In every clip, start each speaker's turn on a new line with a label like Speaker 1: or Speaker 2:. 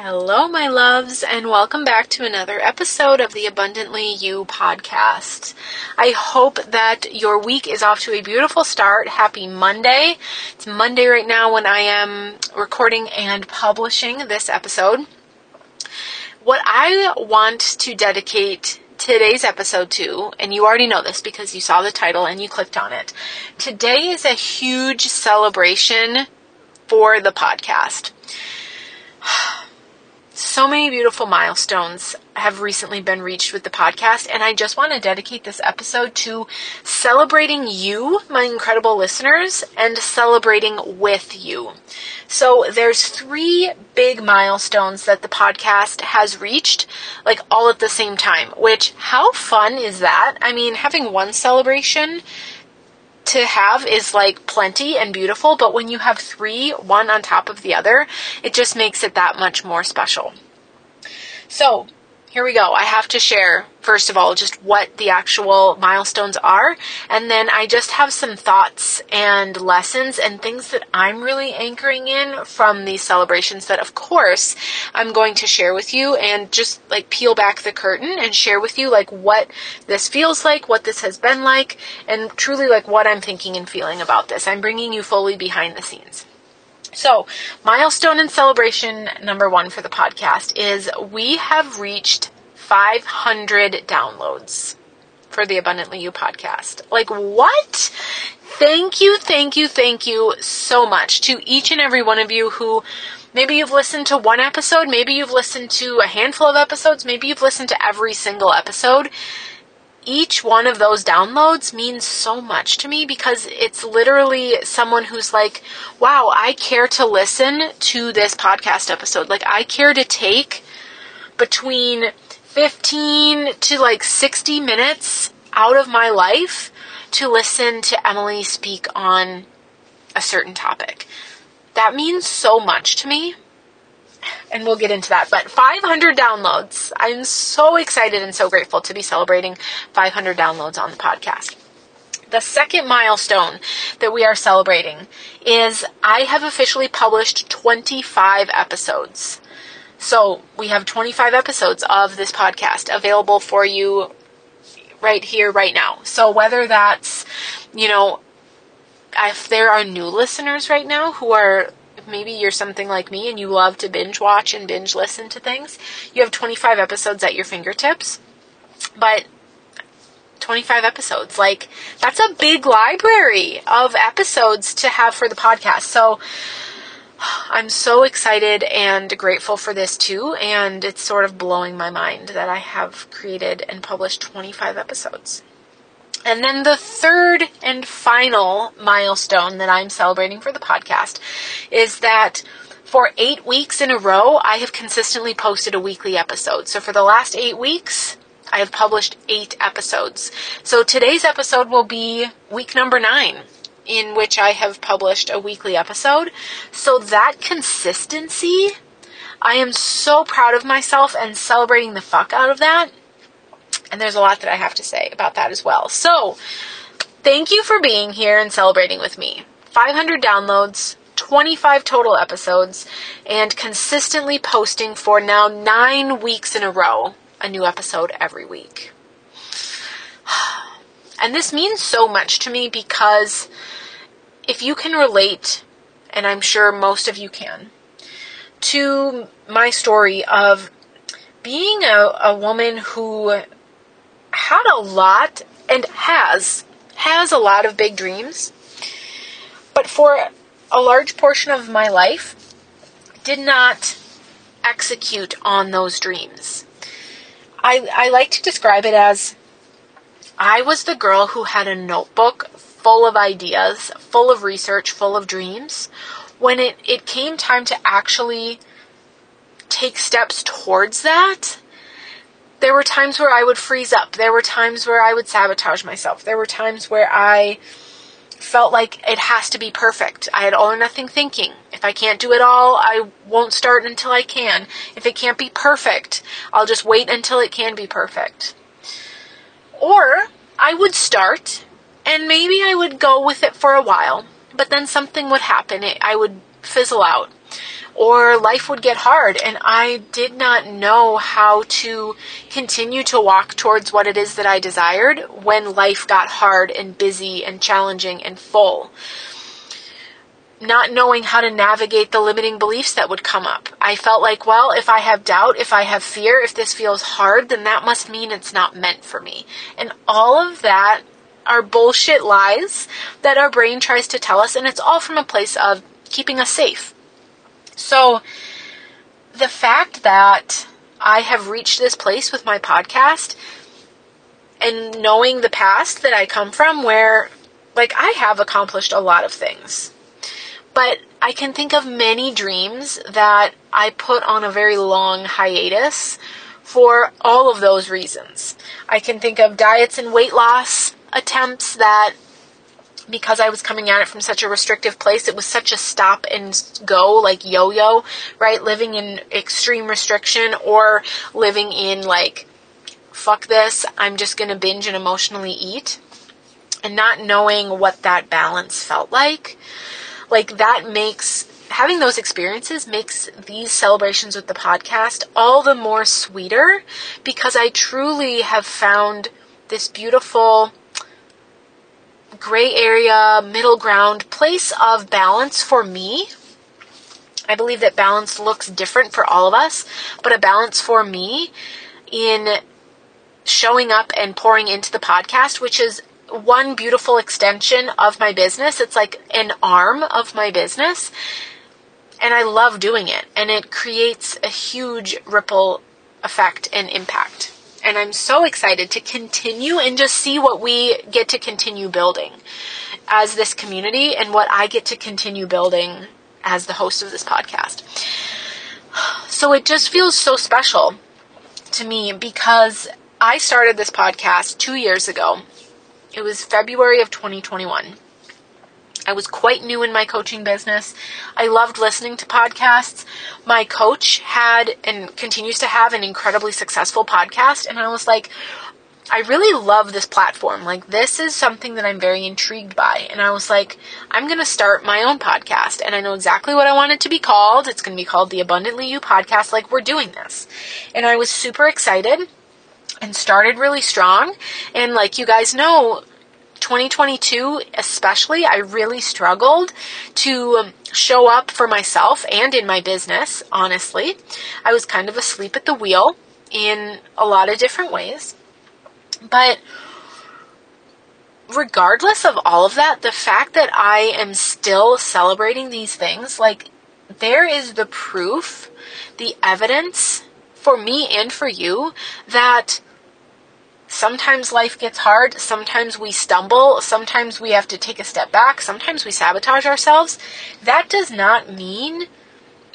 Speaker 1: Hello, my loves, and welcome back to another episode of the Abundantly You podcast. I hope that your week is off to a beautiful start. Happy Monday. It's Monday right now when I am recording and publishing this episode. What I want to dedicate today's episode to, and you already know this because you saw the title and you clicked on it. Today is a huge celebration for the podcast so many beautiful milestones have recently been reached with the podcast, and I just want to dedicate this episode to celebrating you, my incredible listeners, and celebrating with you. So there's three big milestones that the podcast has reached, like all at the same time, which how fun is that? I mean, having one celebration to have is like plenty and beautiful, but when you have three, one on top of the other, it just makes it that much more special. So, here we go. I have to share, first of all, just what the actual milestones are. And then I just have some thoughts and lessons and things that I'm really anchoring in from these celebrations that, of course, I'm going to share with you and just like peel back the curtain and share with you like what this feels like, what this has been like, and truly like what I'm thinking and feeling about this. I'm bringing you fully behind the scenes. So, milestone and celebration number one for the podcast is we have reached 500 downloads for the Abundantly You podcast. Like, what? Thank you, thank you, thank you so much to each and every one of you who maybe you've listened to one episode, maybe you've listened to a handful of episodes, maybe you've listened to every single episode each one of those downloads means so much to me because it's literally someone who's like, wow, I care to listen to this podcast episode. Like, I care to take between 15 to like 60 minutes out of my life to listen to Emily speak on a certain topic. That means so much to me and we'll get into that. But 500 downloads. I'm so excited and so grateful to be celebrating 500 downloads on the podcast. The second milestone that we are celebrating is I have officially published 25 episodes. So we have 25 episodes of this podcast available for you right here, right now. So whether that's, you know, if there are new listeners right now who are maybe you're something like me and you love to binge watch and binge listen to things, you have 25 episodes at your fingertips. But 25 episodes, like, that's a big library of episodes to have for the podcast. So, I'm so excited and grateful for this too, and it's sort of blowing my mind that I have created and published 25 episodes. And then the third and final milestone that I'm celebrating for the podcast is that for eight weeks in a row, I have consistently posted a weekly episode. So for the last eight weeks, I have published eight episodes. So today's episode will be week number nine in which I have published a weekly episode. So that consistency, I am so proud of myself and celebrating the fuck out of that. And there's a lot that I have to say about that as well. So, thank you for being here and celebrating with me. 500 downloads, 25 total episodes, and consistently posting for now nine weeks in a row a new episode every week. And this means so much to me because if you can relate, and I'm sure most of you can, to my story of being a, a woman who had a lot and has has a lot of big dreams, but for a large portion of my life did not execute on those dreams. I, I like to describe it as I was the girl who had a notebook full of ideas, full of research, full of dreams. When it, it came time to actually take steps towards that, there were times where I would freeze up. There were times where I would sabotage myself. There were times where I felt like it has to be perfect. I had all or nothing thinking. If I can't do it all, I won't start until I can. If it can't be perfect, I'll just wait until it can be perfect. Or I would start and maybe I would go with it for a while, but then something would happen. It, I would fizzle out. Or life would get hard and I did not know how to continue to walk towards what it is that I desired when life got hard and busy and challenging and full. Not knowing how to navigate the limiting beliefs that would come up. I felt like, well, if I have doubt, if I have fear, if this feels hard, then that must mean it's not meant for me. And all of that are bullshit lies that our brain tries to tell us, and it's all from a place of keeping us safe. So, the fact that I have reached this place with my podcast and knowing the past that I come from, where, like, I have accomplished a lot of things, but I can think of many dreams that I put on a very long hiatus for all of those reasons. I can think of diets and weight loss attempts that because I was coming at it from such a restrictive place, it was such a stop and go, like yo yo, right? Living in extreme restriction or living in like, fuck this, I'm just gonna binge and emotionally eat. And not knowing what that balance felt like. Like, that makes, having those experiences makes these celebrations with the podcast all the more sweeter because I truly have found this beautiful gray area, middle ground place of balance for me. I believe that balance looks different for all of us, but a balance for me in showing up and pouring into the podcast, which is one beautiful extension of my business. It's like an arm of my business. And I love doing it. And it creates a huge ripple effect and impact and I'm so excited to continue and just see what we get to continue building as this community and what I get to continue building as the host of this podcast. So it just feels so special to me because I started this podcast two years ago. It was February of 2021. I was quite new in my coaching business. I loved listening to podcasts. My coach had and continues to have an incredibly successful podcast, and I was like, I really love this platform. Like, this is something that I'm very intrigued by. And I was like, I'm going to start my own podcast. And I know exactly what I want it to be called. It's going to be called the Abundantly You Podcast. Like, we're doing this. And I was super excited and started really strong. And like you guys know, 2022 especially i really struggled to um, show up for myself and in my business honestly. I was kind of asleep at the wheel in a lot of different ways. But regardless of all of that the fact that i am still celebrating these things like there is the proof the evidence for me and for you that Sometimes life gets hard. Sometimes we stumble. Sometimes we have to take a step back. Sometimes we sabotage ourselves. That does not mean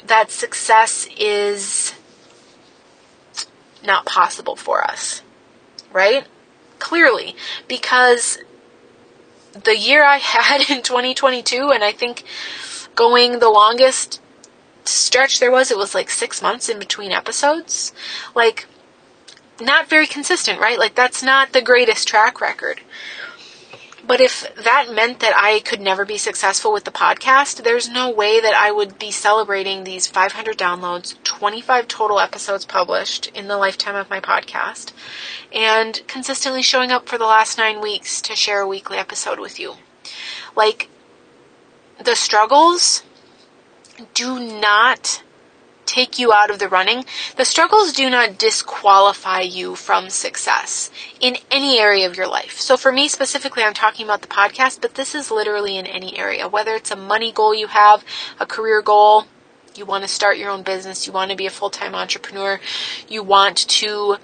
Speaker 1: that success is not possible for us, right? Clearly, because the year I had in 2022, and I think going the longest stretch there was, it was like six months in between episodes. Like, not very consistent, right? Like that's not the greatest track record. But if that meant that I could never be successful with the podcast, there's no way that I would be celebrating these 500 downloads, 25 total episodes published in the lifetime of my podcast, and consistently showing up for the last nine weeks to share a weekly episode with you. Like, the struggles do not take you out of the running, the struggles do not disqualify you from success in any area of your life. So for me specifically, I'm talking about the podcast, but this is literally in any area, whether it's a money goal you have, a career goal, you want to start your own business, you want to be a full-time entrepreneur, you want to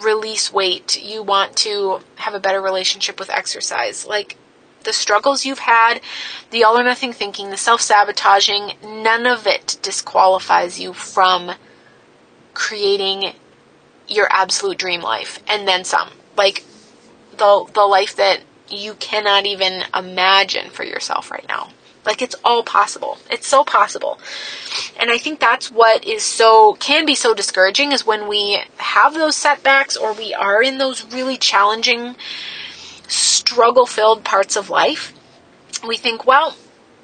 Speaker 1: release weight, you want to have a better relationship with exercise. Like the struggles you've had, the all or nothing thinking, the self sabotaging, none of it disqualifies you from creating your absolute dream life and then some. Like the the life that you cannot even imagine for yourself right now. Like it's all possible. It's so possible. And I think that's what is so can be so discouraging is when we have those setbacks or we are in those really challenging struggle filled parts of life, we think, well,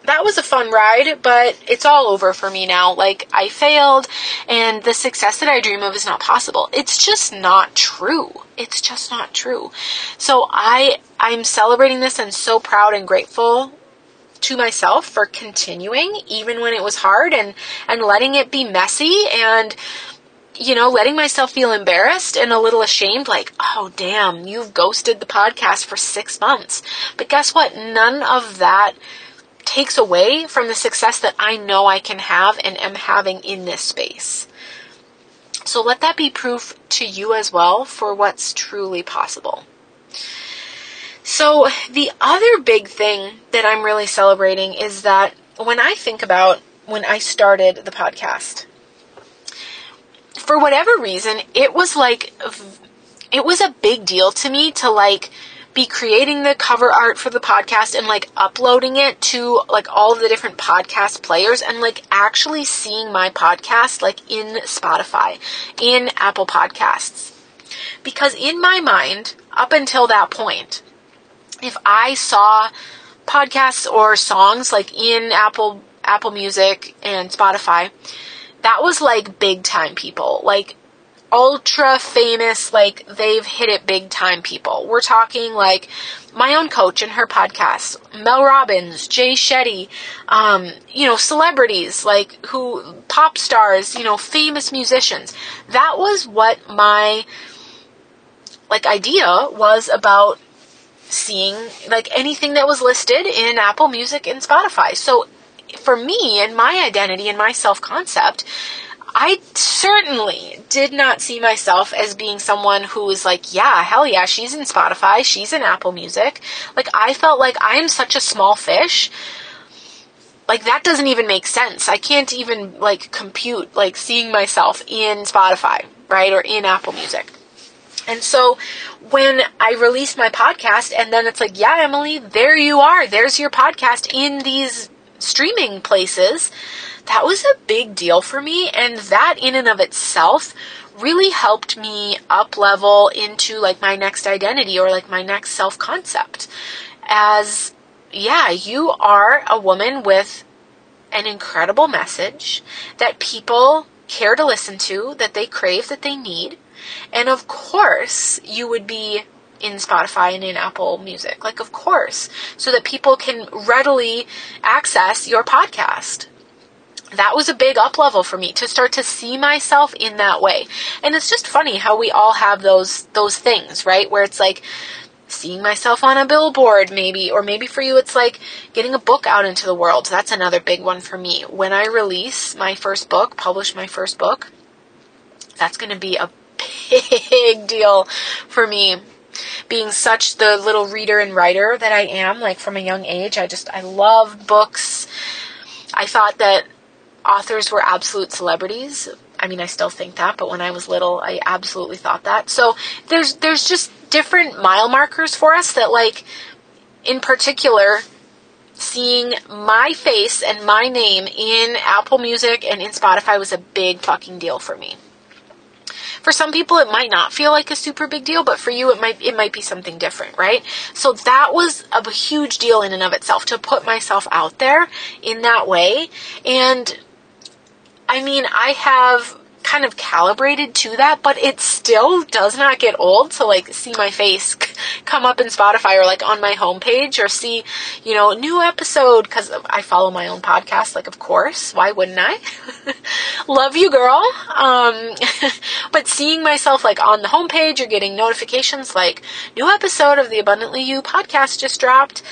Speaker 1: that was a fun ride, but it's all over for me now. Like, I failed, and the success that I dream of is not possible. It's just not true. It's just not true. So I, I'm celebrating this and so proud and grateful to myself for continuing, even when it was hard, and, and letting it be messy, and, you know, letting myself feel embarrassed and a little ashamed, like, oh, damn, you've ghosted the podcast for six months. But guess what? None of that takes away from the success that I know I can have and am having in this space. So let that be proof to you as well for what's truly possible. So, the other big thing that I'm really celebrating is that when I think about when I started the podcast, for whatever reason, it was like, it was a big deal to me to like be creating the cover art for the podcast and like uploading it to like all the different podcast players and like actually seeing my podcast like in Spotify, in Apple Podcasts. Because in my mind, up until that point, if I saw podcasts or songs like in Apple Apple Music and Spotify, that was like big time people. Like ultra famous, like they've hit it big time people. We're talking like my own coach and her podcast, Mel Robbins, Jay Shetty, um, you know, celebrities like who, pop stars, you know, famous musicians. That was what my like idea was about seeing like anything that was listed in Apple Music and Spotify. So for me and my identity and my self concept, I certainly did not see myself as being someone who was like, yeah, hell yeah, she's in Spotify, she's in Apple Music. Like, I felt like I am such a small fish. Like, that doesn't even make sense. I can't even, like, compute, like, seeing myself in Spotify, right, or in Apple Music. And so when I released my podcast, and then it's like, yeah, Emily, there you are. There's your podcast in these streaming places that was a big deal for me. And that in and of itself really helped me up level into like my next identity or like my next self concept. As, yeah, you are a woman with an incredible message that people care to listen to, that they crave, that they need. And of course, you would be in Spotify and in Apple Music. Like, of course, so that people can readily access your podcast that was a big up level for me to start to see myself in that way. And it's just funny how we all have those those things, right? Where it's like seeing myself on a billboard maybe or maybe for you it's like getting a book out into the world. That's another big one for me. When I release my first book, publish my first book, that's going to be a big deal for me being such the little reader and writer that I am like from a young age. I just I love books. I thought that authors were absolute celebrities. I mean, I still think that, but when I was little, I absolutely thought that. So there's there's just different mile markers for us that like in particular seeing my face and my name in Apple Music and in Spotify was a big fucking deal for me. For some people it might not feel like a super big deal, but for you it might it might be something different, right? So that was a huge deal in and of itself to put myself out there in that way and I mean, I have kind of calibrated to that, but it still does not get old to like see my face come up in Spotify or like on my homepage or see, you know, new episode because I follow my own podcast. Like, of course, why wouldn't I? Love you, girl. Um, but seeing myself like on the homepage or getting notifications like new episode of the Abundantly You podcast just dropped.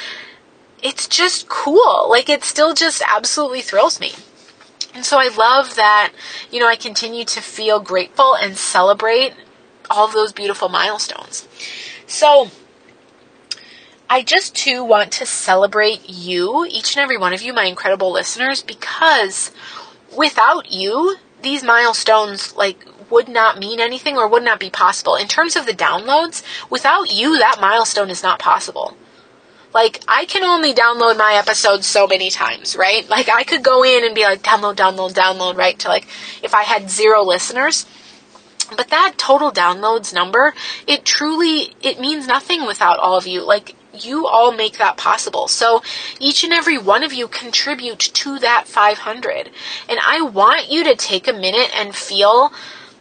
Speaker 1: It's just cool. Like, it still just absolutely thrills me. And so I love that, you know, I continue to feel grateful and celebrate all those beautiful milestones. So I just too want to celebrate you, each and every one of you, my incredible listeners, because without you, these milestones like would not mean anything or would not be possible. In terms of the downloads, without you, that milestone is not possible. Like, I can only download my episodes so many times, right? Like, I could go in and be like, download, download, download, right? To like, if I had zero listeners. But that total downloads number, it truly, it means nothing without all of you. Like, you all make that possible. So each and every one of you contribute to that 500. And I want you to take a minute and feel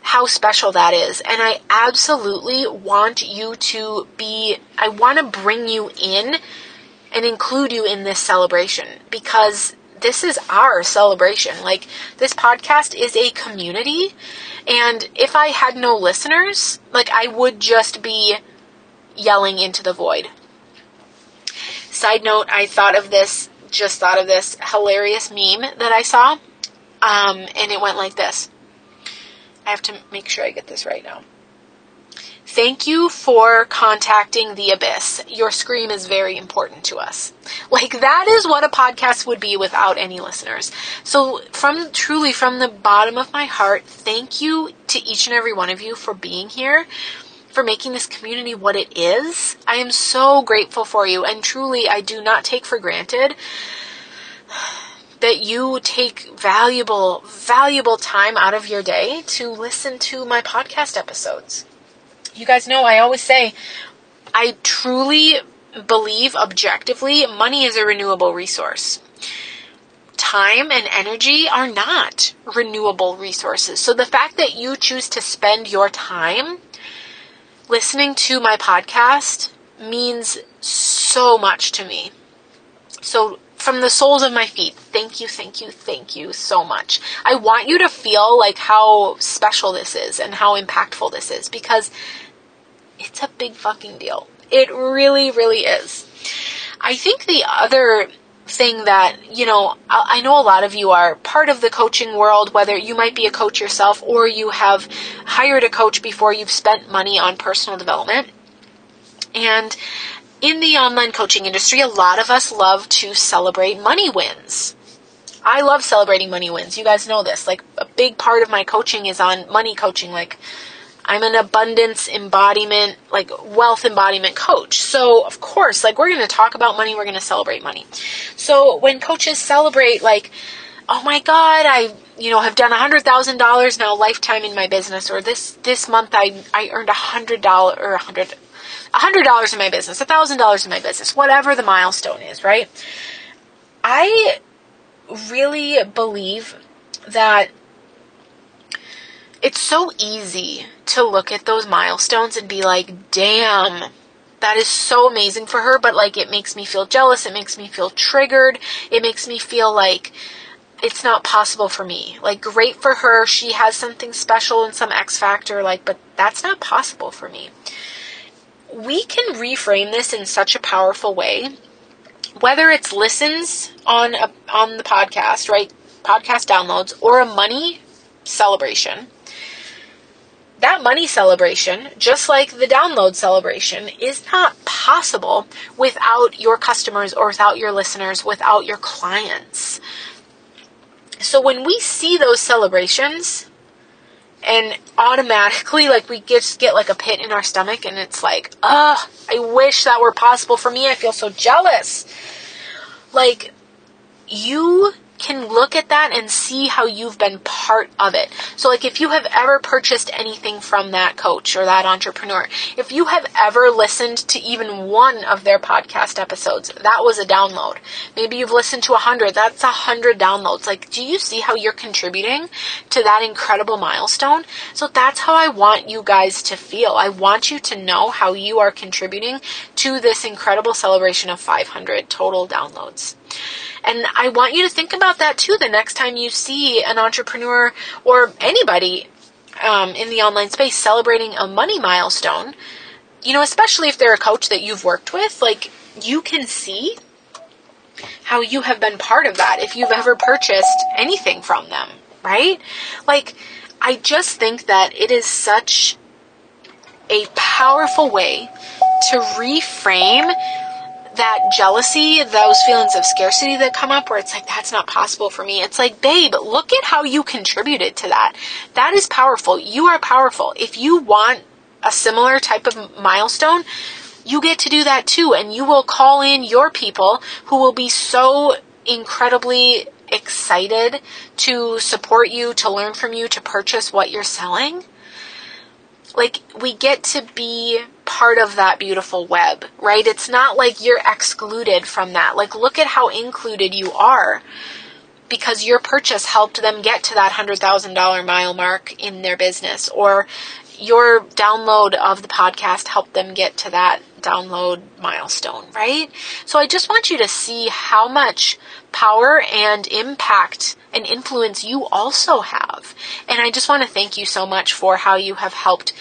Speaker 1: how special that is. And I absolutely want you to be, I want to bring you in and include you in this celebration because this is our celebration. Like, this podcast is a community. And if I had no listeners, like, I would just be yelling into the void. Side note, I thought of this, just thought of this hilarious meme that I saw. Um, and it went like this. I have to make sure I get this right now. Thank you for contacting the abyss. Your scream is very important to us. Like that is what a podcast would be without any listeners. So from truly from the bottom of my heart, thank you to each and every one of you for being here, for making this community what it is. I am so grateful for you and truly I do not take for granted that you take valuable, valuable time out of your day to listen to my podcast episodes you guys know I always say I truly believe objectively money is a renewable resource. Time and energy are not renewable resources. So the fact that you choose to spend your time listening to my podcast means so much to me. So from the soles of my feet, thank you, thank you, thank you so much. I want you to feel like how special this is and how impactful this is because it's a big fucking deal. It really, really is. I think the other thing that, you know, I know a lot of you are part of the coaching world, whether you might be a coach yourself or you have hired a coach before you've spent money on personal development. And in the online coaching industry, a lot of us love to celebrate money wins. I love celebrating money wins. You guys know this. Like a big part of my coaching is on money coaching, like I'm an abundance embodiment, like wealth embodiment coach. So, of course, like we're going to talk about money, we're going to celebrate money. So, when coaches celebrate, like, oh my God, I, you know, have done a hundred thousand dollars now lifetime in my business, or this, this month I, I earned a hundred dollar or a hundred, a hundred dollars in my business, a thousand dollars in my business, whatever the milestone is, right? I really believe that it's so easy to look at those milestones and be like, damn, that is so amazing for her, but like it makes me feel jealous, it makes me feel triggered, it makes me feel like it's not possible for me. Like great for her, she has something special and some X factor like but that's not possible for me. We can reframe this in such a powerful way. Whether it's listens on a, on the podcast, right? Podcast downloads or a money celebration that money celebration, just like the download celebration, is not possible without your customers or without your listeners, without your clients. So when we see those celebrations, and automatically, like, we just get like a pit in our stomach, and it's like, ugh, I wish that were possible for me. I feel so jealous. Like, you can look at that and see how you've been part of it. So, like, if you have ever purchased anything from that coach or that entrepreneur, if you have ever listened to even one of their podcast episodes, that was a download. Maybe you've listened to a hundred, that's a hundred downloads. Like, do you see how you're contributing to that incredible milestone? So, that's how I want you guys to feel. I want you to know how you are contributing to this incredible celebration of 500 total downloads. And I want you to think about that too the next time you see an entrepreneur or anybody um, in the online space celebrating a money milestone. You know, especially if they're a coach that you've worked with, like you can see how you have been part of that if you've ever purchased anything from them, right? Like, I just think that it is such a powerful way to reframe that jealousy, those feelings of scarcity that come up where it's like, that's not possible for me. It's like, babe, look at how you contributed to that. That is powerful. You are powerful. If you want a similar type of milestone, you get to do that too. And you will call in your people who will be so incredibly excited to support you, to learn from you, to purchase what you're selling. Like, we get to be part of that beautiful web, right? It's not like you're excluded from that. Like, look at how included you are because your purchase helped them get to that $100,000 mile mark in their business, or your download of the podcast helped them get to that download milestone, right? So I just want you to see how much power and impact and influence you also have. And I just want to thank you so much for how you have helped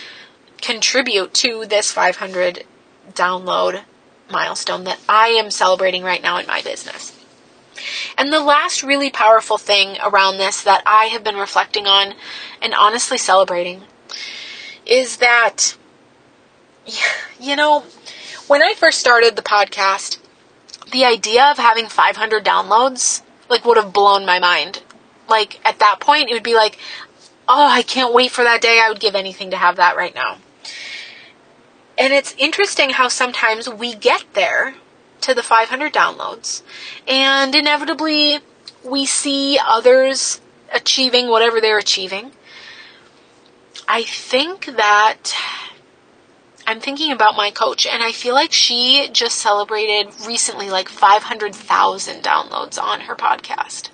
Speaker 1: contribute to this 500 download milestone that I am celebrating right now in my business. And the last really powerful thing around this that I have been reflecting on and honestly celebrating is that, you know, when I first started the podcast, the idea of having 500 downloads like would have blown my mind. Like at that point, it would be like, oh, I can't wait for that day. I would give anything to have that right now. And it's interesting how sometimes we get there to the 500 downloads, and inevitably we see others achieving whatever they're achieving. I think that I'm thinking about my coach, and I feel like she just celebrated recently like 500,000 downloads on her podcast.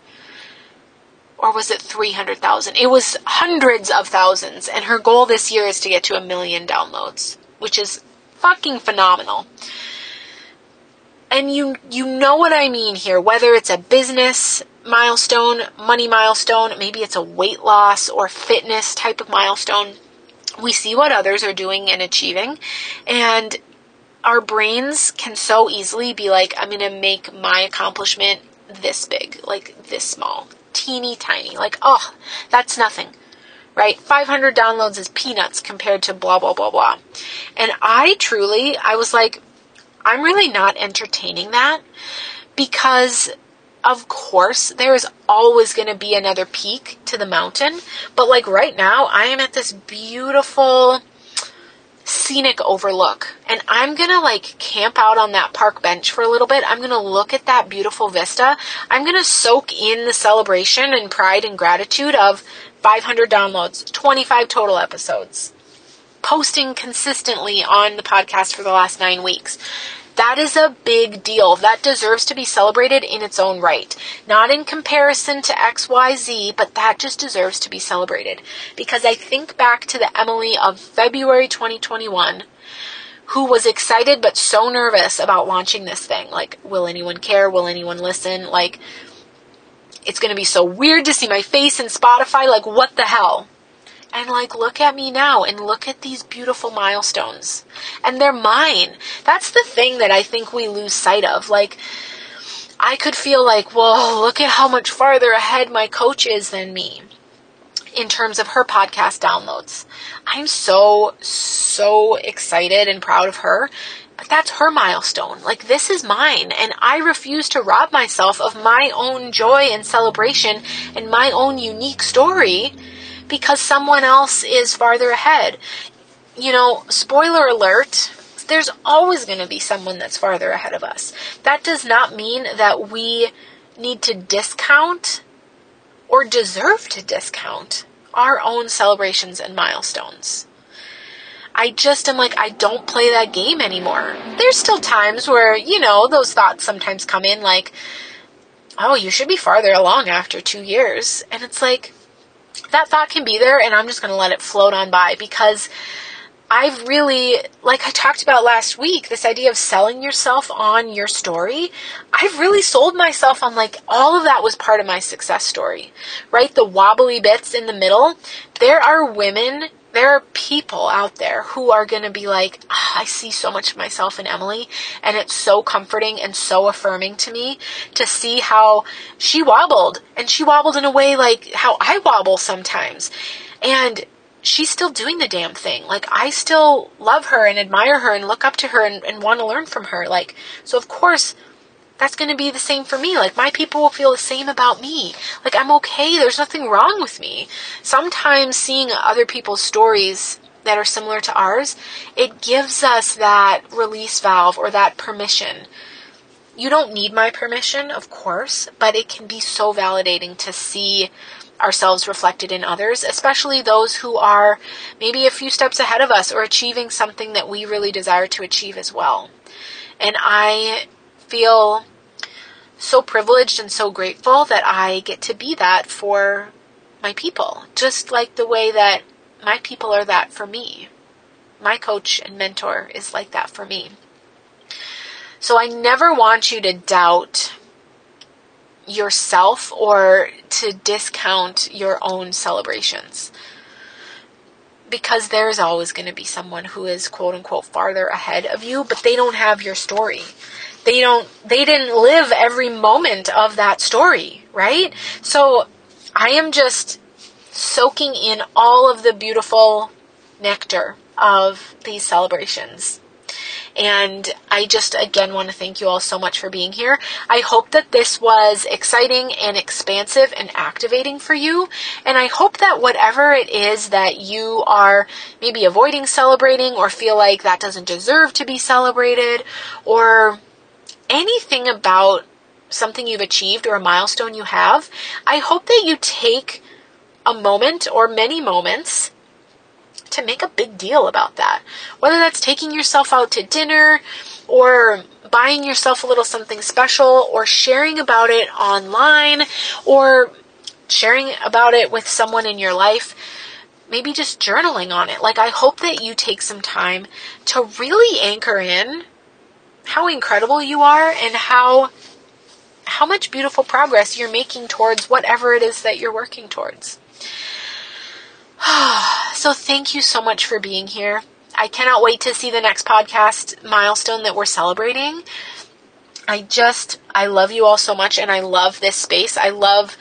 Speaker 1: Or was it 300,000? It was hundreds of thousands, and her goal this year is to get to a million downloads, which is fucking phenomenal. And you you know what I mean here, whether it's a business milestone, money milestone, maybe it's a weight loss or fitness type of milestone we see what others are doing and achieving, and our brains can so easily be like, I'm going to make my accomplishment this big, like this small, teeny tiny. Like, oh, that's nothing, right? 500 downloads is peanuts compared to blah, blah, blah, blah. And I truly, I was like, I'm really not entertaining that because of course, there is always going to be another peak to the mountain. But like right now, I am at this beautiful scenic overlook. And I'm going to like camp out on that park bench for a little bit. I'm going to look at that beautiful vista. I'm going to soak in the celebration and pride and gratitude of 500 downloads, 25 total episodes, posting consistently on the podcast for the last nine weeks. That is a big deal. That deserves to be celebrated in its own right. Not in comparison to XYZ, but that just deserves to be celebrated. Because I think back to the Emily of February 2021 who was excited but so nervous about launching this thing. Like, will anyone care? Will anyone listen? Like, it's going to be so weird to see my face in Spotify. Like, what the hell? And like look at me now and look at these beautiful milestones. And they're mine. That's the thing that i think we lose sight of. Like i could feel like well look at how much farther ahead my coach is than me in terms of her podcast downloads. I'm so so excited and proud of her but that's her milestone. Like, this is mine, and I refuse to rob myself of my own joy and celebration and my own unique story because someone else is farther ahead. You know, spoiler alert, there's always going to be someone that's farther ahead of us. That does not mean that we need to discount or deserve to discount our own celebrations and milestones. I just am like, I don't play that game anymore. There's still times where, you know, those thoughts sometimes come in like, oh, you should be farther along after two years. And it's like, that thought can be there and I'm just going to let it float on by because I've really, like I talked about last week, this idea of selling yourself on your story. I've really sold myself on like all of that was part of my success story, right? The wobbly bits in the middle. There are women there are people out there who are going to be like, oh, I see so much of myself in Emily, and it's so comforting and so affirming to me to see how she wobbled, and she wobbled in a way like how I wobble sometimes. And she's still doing the damn thing. Like, I still love her and admire her and look up to her and, and want to learn from her. Like, so of course, that's going to be the same for me. Like, my people will feel the same about me. Like, I'm okay. There's nothing wrong with me. Sometimes seeing other people's stories that are similar to ours, it gives us that release valve or that permission. You don't need my permission, of course, but it can be so validating to see ourselves reflected in others, especially those who are maybe a few steps ahead of us or achieving something that we really desire to achieve as well. And I feel so privileged and so grateful that I get to be that for my people, just like the way that my people are that for me. My coach and mentor is like that for me. So I never want you to doubt yourself or to discount your own celebrations. Because there's always going to be someone who is quote unquote farther ahead of you, but they don't have your story. They don't, they didn't live every moment of that story, right? So I am just soaking in all of the beautiful nectar of these celebrations. And I just again want to thank you all so much for being here. I hope that this was exciting and expansive and activating for you. And I hope that whatever it is that you are maybe avoiding celebrating or feel like that doesn't deserve to be celebrated or anything about something you've achieved or a milestone you have, I hope that you take a moment or many moments to make a big deal about that. Whether that's taking yourself out to dinner or buying yourself a little something special or sharing about it online or sharing about it with someone in your life. Maybe just journaling on it. Like, I hope that you take some time to really anchor in how incredible you are and how how much beautiful progress you're making towards whatever it is that you're working towards. so thank you so much for being here. I cannot wait to see the next podcast milestone that we're celebrating. I just, I love you all so much and I love this space. I love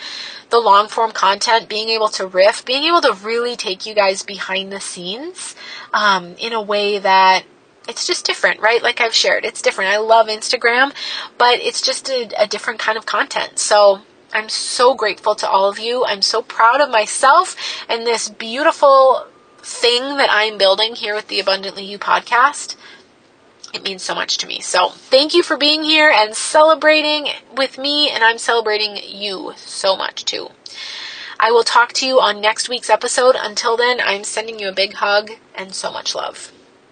Speaker 1: the long form content, being able to riff, being able to really take you guys behind the scenes um, in a way that it's just different, right? Like I've shared, it's different. I love Instagram, but it's just a, a different kind of content. So I'm so grateful to all of you. I'm so proud of myself and this beautiful thing that I'm building here with the Abundantly You podcast. It means so much to me. So, thank you for being here and celebrating with me, and I'm celebrating you so much too. I will talk to you on next week's episode. Until then, I'm sending you a big hug and so much love.